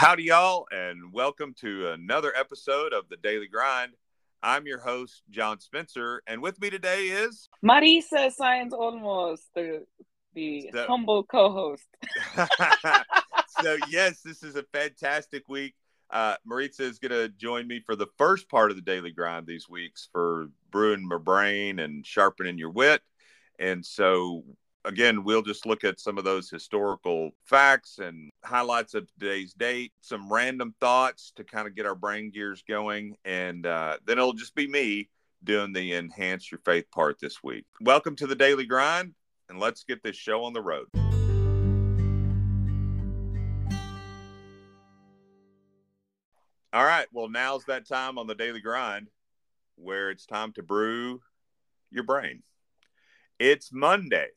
howdy, y'all, and welcome to another episode of the Daily Grind. I'm your host, John Spencer, and with me today is Maritza Science Olmos, the the So- humble co-host. so yes, this is a fantastic week. Uh, Maritza is going to join me for the first part of the daily grind these weeks for brewing my brain and sharpening your wit. And so, again, we'll just look at some of those historical facts and highlights of today's date, some random thoughts to kind of get our brain gears going. And uh, then it'll just be me doing the enhance your faith part this week. Welcome to the daily grind, and let's get this show on the road. All right. Well, now's that time on the daily grind where it's time to brew your brain. It's Monday,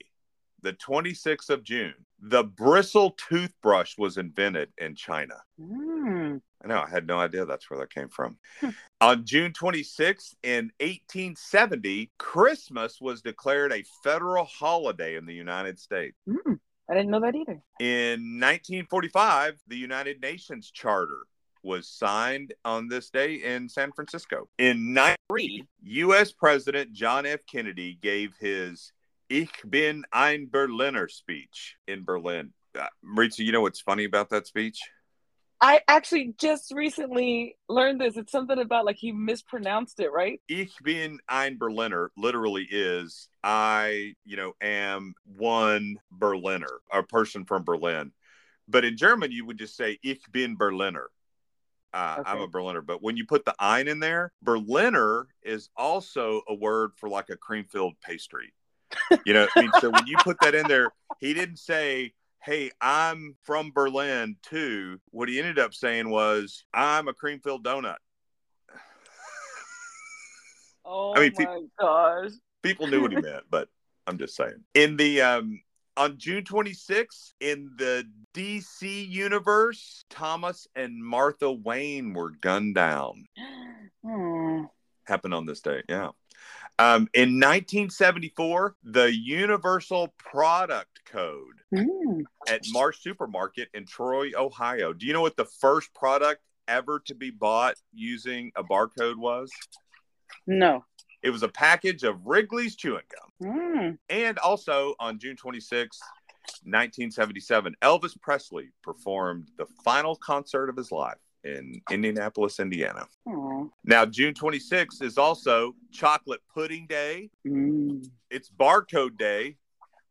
the 26th of June. The bristle toothbrush was invented in China. Mm. I know, I had no idea that's where that came from. On June 26th in 1870, Christmas was declared a federal holiday in the United States. Mm. I didn't know that either. In 1945, the United Nations Charter was signed on this day in San Francisco. In 93, U.S. President John F. Kennedy gave his Ich bin ein Berliner speech in Berlin. Uh, Maritza, you know what's funny about that speech? I actually just recently learned this. It's something about like he mispronounced it, right? Ich bin ein Berliner literally is I, you know, am one Berliner, a person from Berlin. But in German, you would just say Ich bin Berliner. Uh, I'm a Berliner. But when you put the ein in there, Berliner is also a word for like a cream filled pastry. You know, I mean, so when you put that in there, he didn't say, Hey, I'm from Berlin too. What he ended up saying was, I'm a cream filled donut. Oh I mean, my pe- gosh. people knew what he meant, but I'm just saying. In the um on June 26th, in the DC universe, Thomas and Martha Wayne were gunned down. Hmm. Happened on this day, yeah. Um, in 1974, the Universal Product Code Mm. at Marsh Supermarket in Troy, Ohio. Do you know what the first product ever to be bought using a barcode was? No. It was a package of Wrigley's chewing gum. Mm. And also on June 26, 1977, Elvis Presley performed the final concert of his life in Indianapolis, Indiana. Aw. Now, June 26 is also Chocolate Pudding Day. Mm. It's Barcode Day.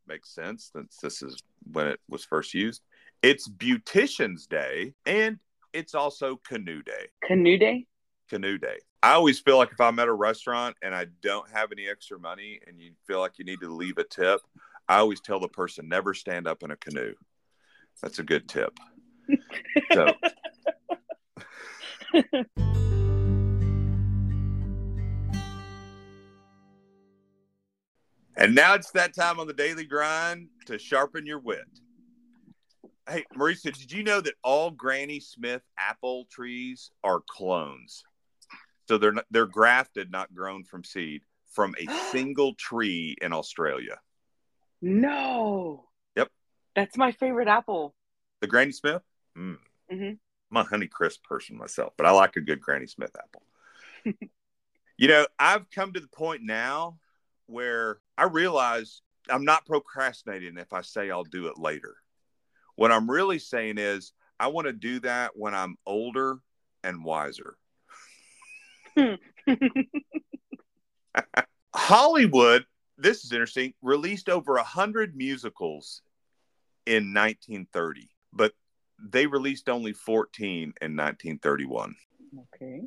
Makes sense since this is when it was first used. It's Beautician's Day. And it's also Canoe Day. Canoe Day? Canoe Day. I always feel like if I'm at a restaurant and I don't have any extra money and you feel like you need to leave a tip, I always tell the person never stand up in a canoe. That's a good tip. So, and now it's that time on the daily grind to sharpen your wit. Hey, Maritza, did you know that all Granny Smith apple trees are clones? So they're not, they're grafted, not grown from seed, from a single tree in Australia. No. Yep. That's my favorite apple. The Granny Smith? Mm. Mhm. I'm a Honey Crisp person myself, but I like a good Granny Smith apple. you know, I've come to the point now where I realize I'm not procrastinating if I say I'll do it later. What I'm really saying is I want to do that when I'm older and wiser. Hollywood, this is interesting, released over 100 musicals in 1930, but they released only 14 in 1931. okay.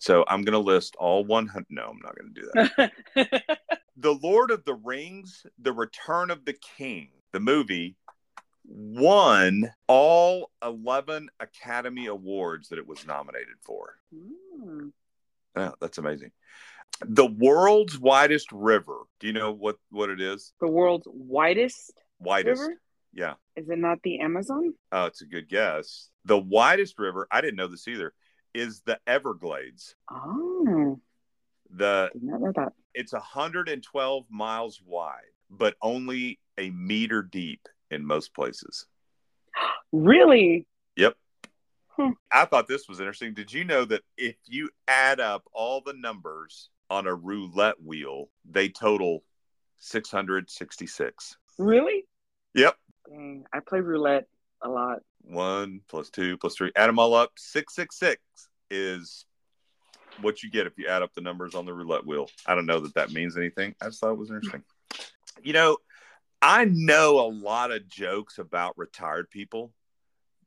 So I'm going to list all 100. No, I'm not going to do that. the Lord of the Rings, The Return of the King, the movie, won all 11 Academy Awards that it was nominated for. Mm. Oh, that's amazing. The world's widest river. Do you know what, what it is? the world's widest Widest. river? Yeah. Is it not the Amazon? Oh, it's a good guess. The widest river, I didn't know this either, is the Everglades. Oh, The did not know that. it's 112 miles wide, but only a meter deep in most places. Really? Yep. Hmm. I thought this was interesting. Did you know that if you add up all the numbers on a roulette wheel, they total 666? Really? Yep. Dang, I play roulette a lot. One plus two plus three. Add them all up. 666 is what you get if you add up the numbers on the roulette wheel. I don't know that that means anything. I just thought it was interesting. You know, I know a lot of jokes about retired people,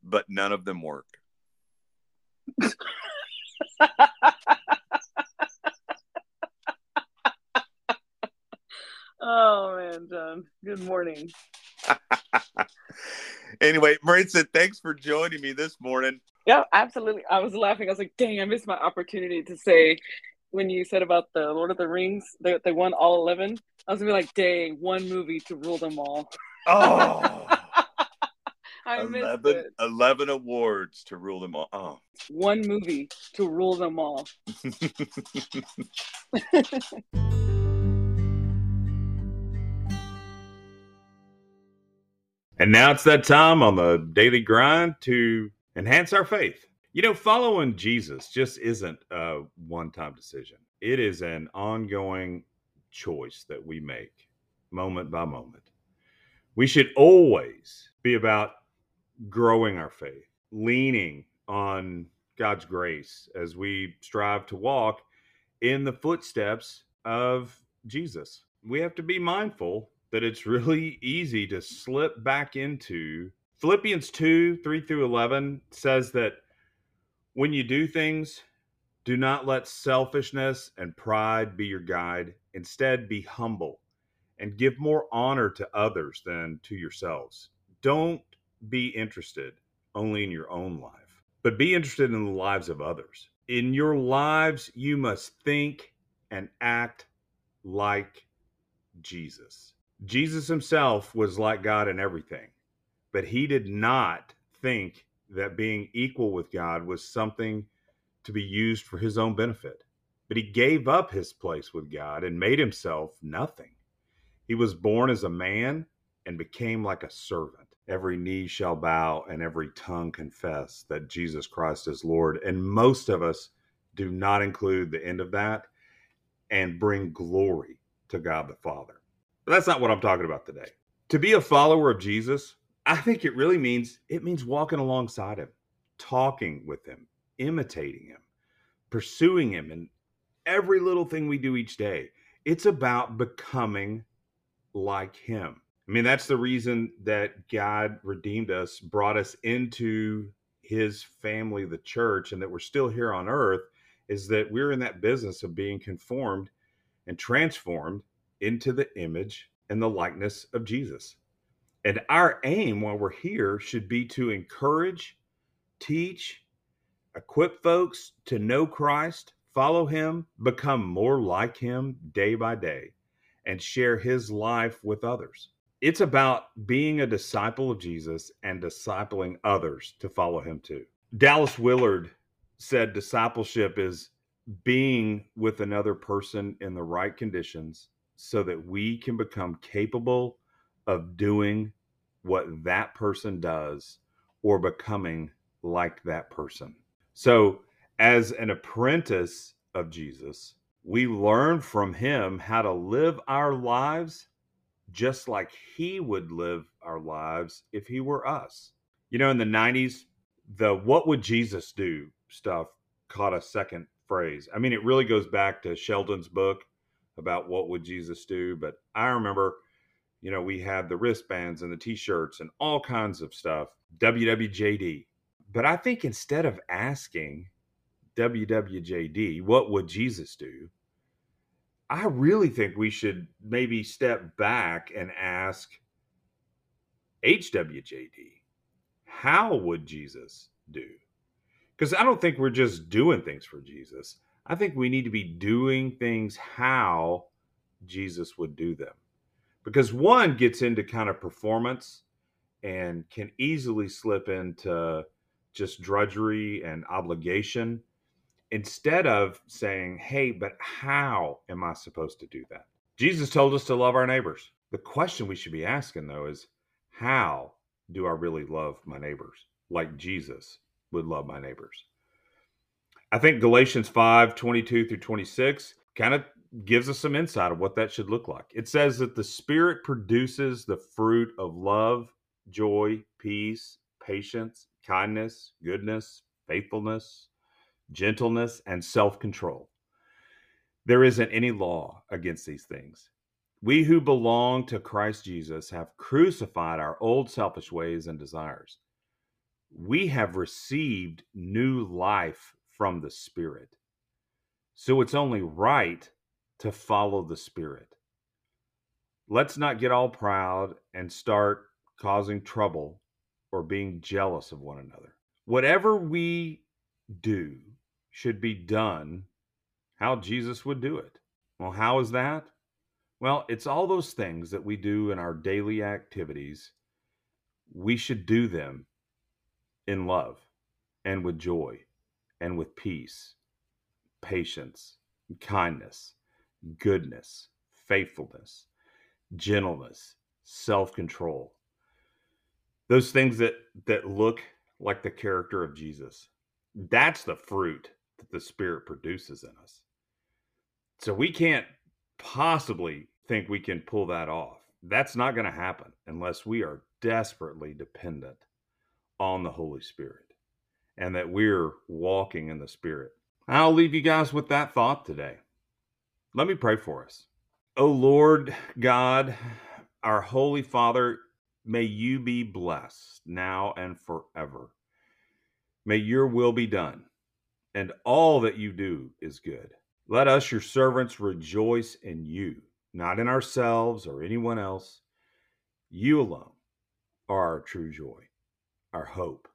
but none of them work. Oh man, John. Good morning. anyway, Maritza, thanks for joining me this morning. Yeah, absolutely. I was laughing. I was like, dang, I missed my opportunity to say when you said about the Lord of the Rings, they, they won all 11. I was gonna be like, dang, one movie to rule them all. Oh, I missed 11, it. 11 awards to rule them all. Oh. One movie to rule them all. And now it's that time on the daily grind to enhance our faith. You know, following Jesus just isn't a one time decision, it is an ongoing choice that we make moment by moment. We should always be about growing our faith, leaning on God's grace as we strive to walk in the footsteps of Jesus. We have to be mindful that it's really easy to slip back into Philippians 2 3 through 11 says that when you do things, do not let selfishness and pride be your guide. Instead, be humble and give more honor to others than to yourselves. Don't be interested only in your own life, but be interested in the lives of others. In your lives, you must think and act like Jesus. Jesus himself was like God in everything, but he did not think that being equal with God was something to be used for his own benefit. But he gave up his place with God and made himself nothing. He was born as a man and became like a servant. Every knee shall bow and every tongue confess that Jesus Christ is Lord. And most of us do not include the end of that and bring glory to God the Father. But that's not what I'm talking about today. To be a follower of Jesus, I think it really means it means walking alongside him, talking with him, imitating him, pursuing him in every little thing we do each day. It's about becoming like him. I mean, that's the reason that God redeemed us, brought us into his family, the church, and that we're still here on earth is that we're in that business of being conformed and transformed into the image and the likeness of Jesus. And our aim while we're here should be to encourage, teach, equip folks to know Christ, follow him, become more like him day by day, and share his life with others. It's about being a disciple of Jesus and discipling others to follow him too. Dallas Willard said discipleship is being with another person in the right conditions so that we can become capable of doing what that person does or becoming like that person. So, as an apprentice of Jesus, we learn from him how to live our lives just like he would live our lives if he were us. You know, in the 90s, the what would Jesus do stuff caught a second phrase. I mean, it really goes back to Sheldon's book about what would Jesus do, but I remember, you know, we had the wristbands and the t-shirts and all kinds of stuff, WWJD. But I think instead of asking WWJD, what would Jesus do? I really think we should maybe step back and ask HWJD, how would Jesus do? Because I don't think we're just doing things for Jesus. I think we need to be doing things how Jesus would do them. Because one gets into kind of performance and can easily slip into just drudgery and obligation instead of saying, hey, but how am I supposed to do that? Jesus told us to love our neighbors. The question we should be asking, though, is how do I really love my neighbors like Jesus would love my neighbors. I think Galatians 5 22 through 26 kind of gives us some insight of what that should look like. It says that the Spirit produces the fruit of love, joy, peace, patience, kindness, goodness, faithfulness, gentleness, and self control. There isn't any law against these things. We who belong to Christ Jesus have crucified our old selfish ways and desires. We have received new life from the Spirit. So it's only right to follow the Spirit. Let's not get all proud and start causing trouble or being jealous of one another. Whatever we do should be done how Jesus would do it. Well, how is that? Well, it's all those things that we do in our daily activities. We should do them in love and with joy and with peace, patience, kindness, goodness, faithfulness, gentleness, self-control. Those things that that look like the character of Jesus. That's the fruit that the spirit produces in us. So we can't possibly think we can pull that off. That's not going to happen unless we are desperately dependent on the Holy Spirit and that we're walking in the Spirit. I'll leave you guys with that thought today. Let me pray for us. O Lord God, our Holy Father, may you be blessed now and forever. May your will be done, and all that you do is good. Let us, your servants, rejoice in you, not in ourselves or anyone else. You alone are our true joy, our hope,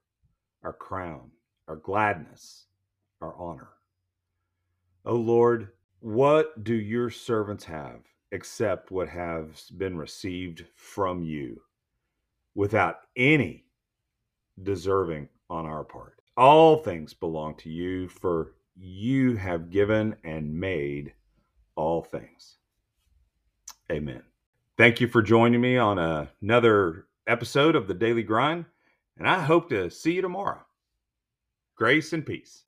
our crown, our gladness, our honor. O Lord, what do your servants have except what has been received from you without any deserving on our part? All things belong to you, for you have given and made all things. Amen. Thank you for joining me on another episode of the Daily Grind, and I hope to see you tomorrow. Grace and peace.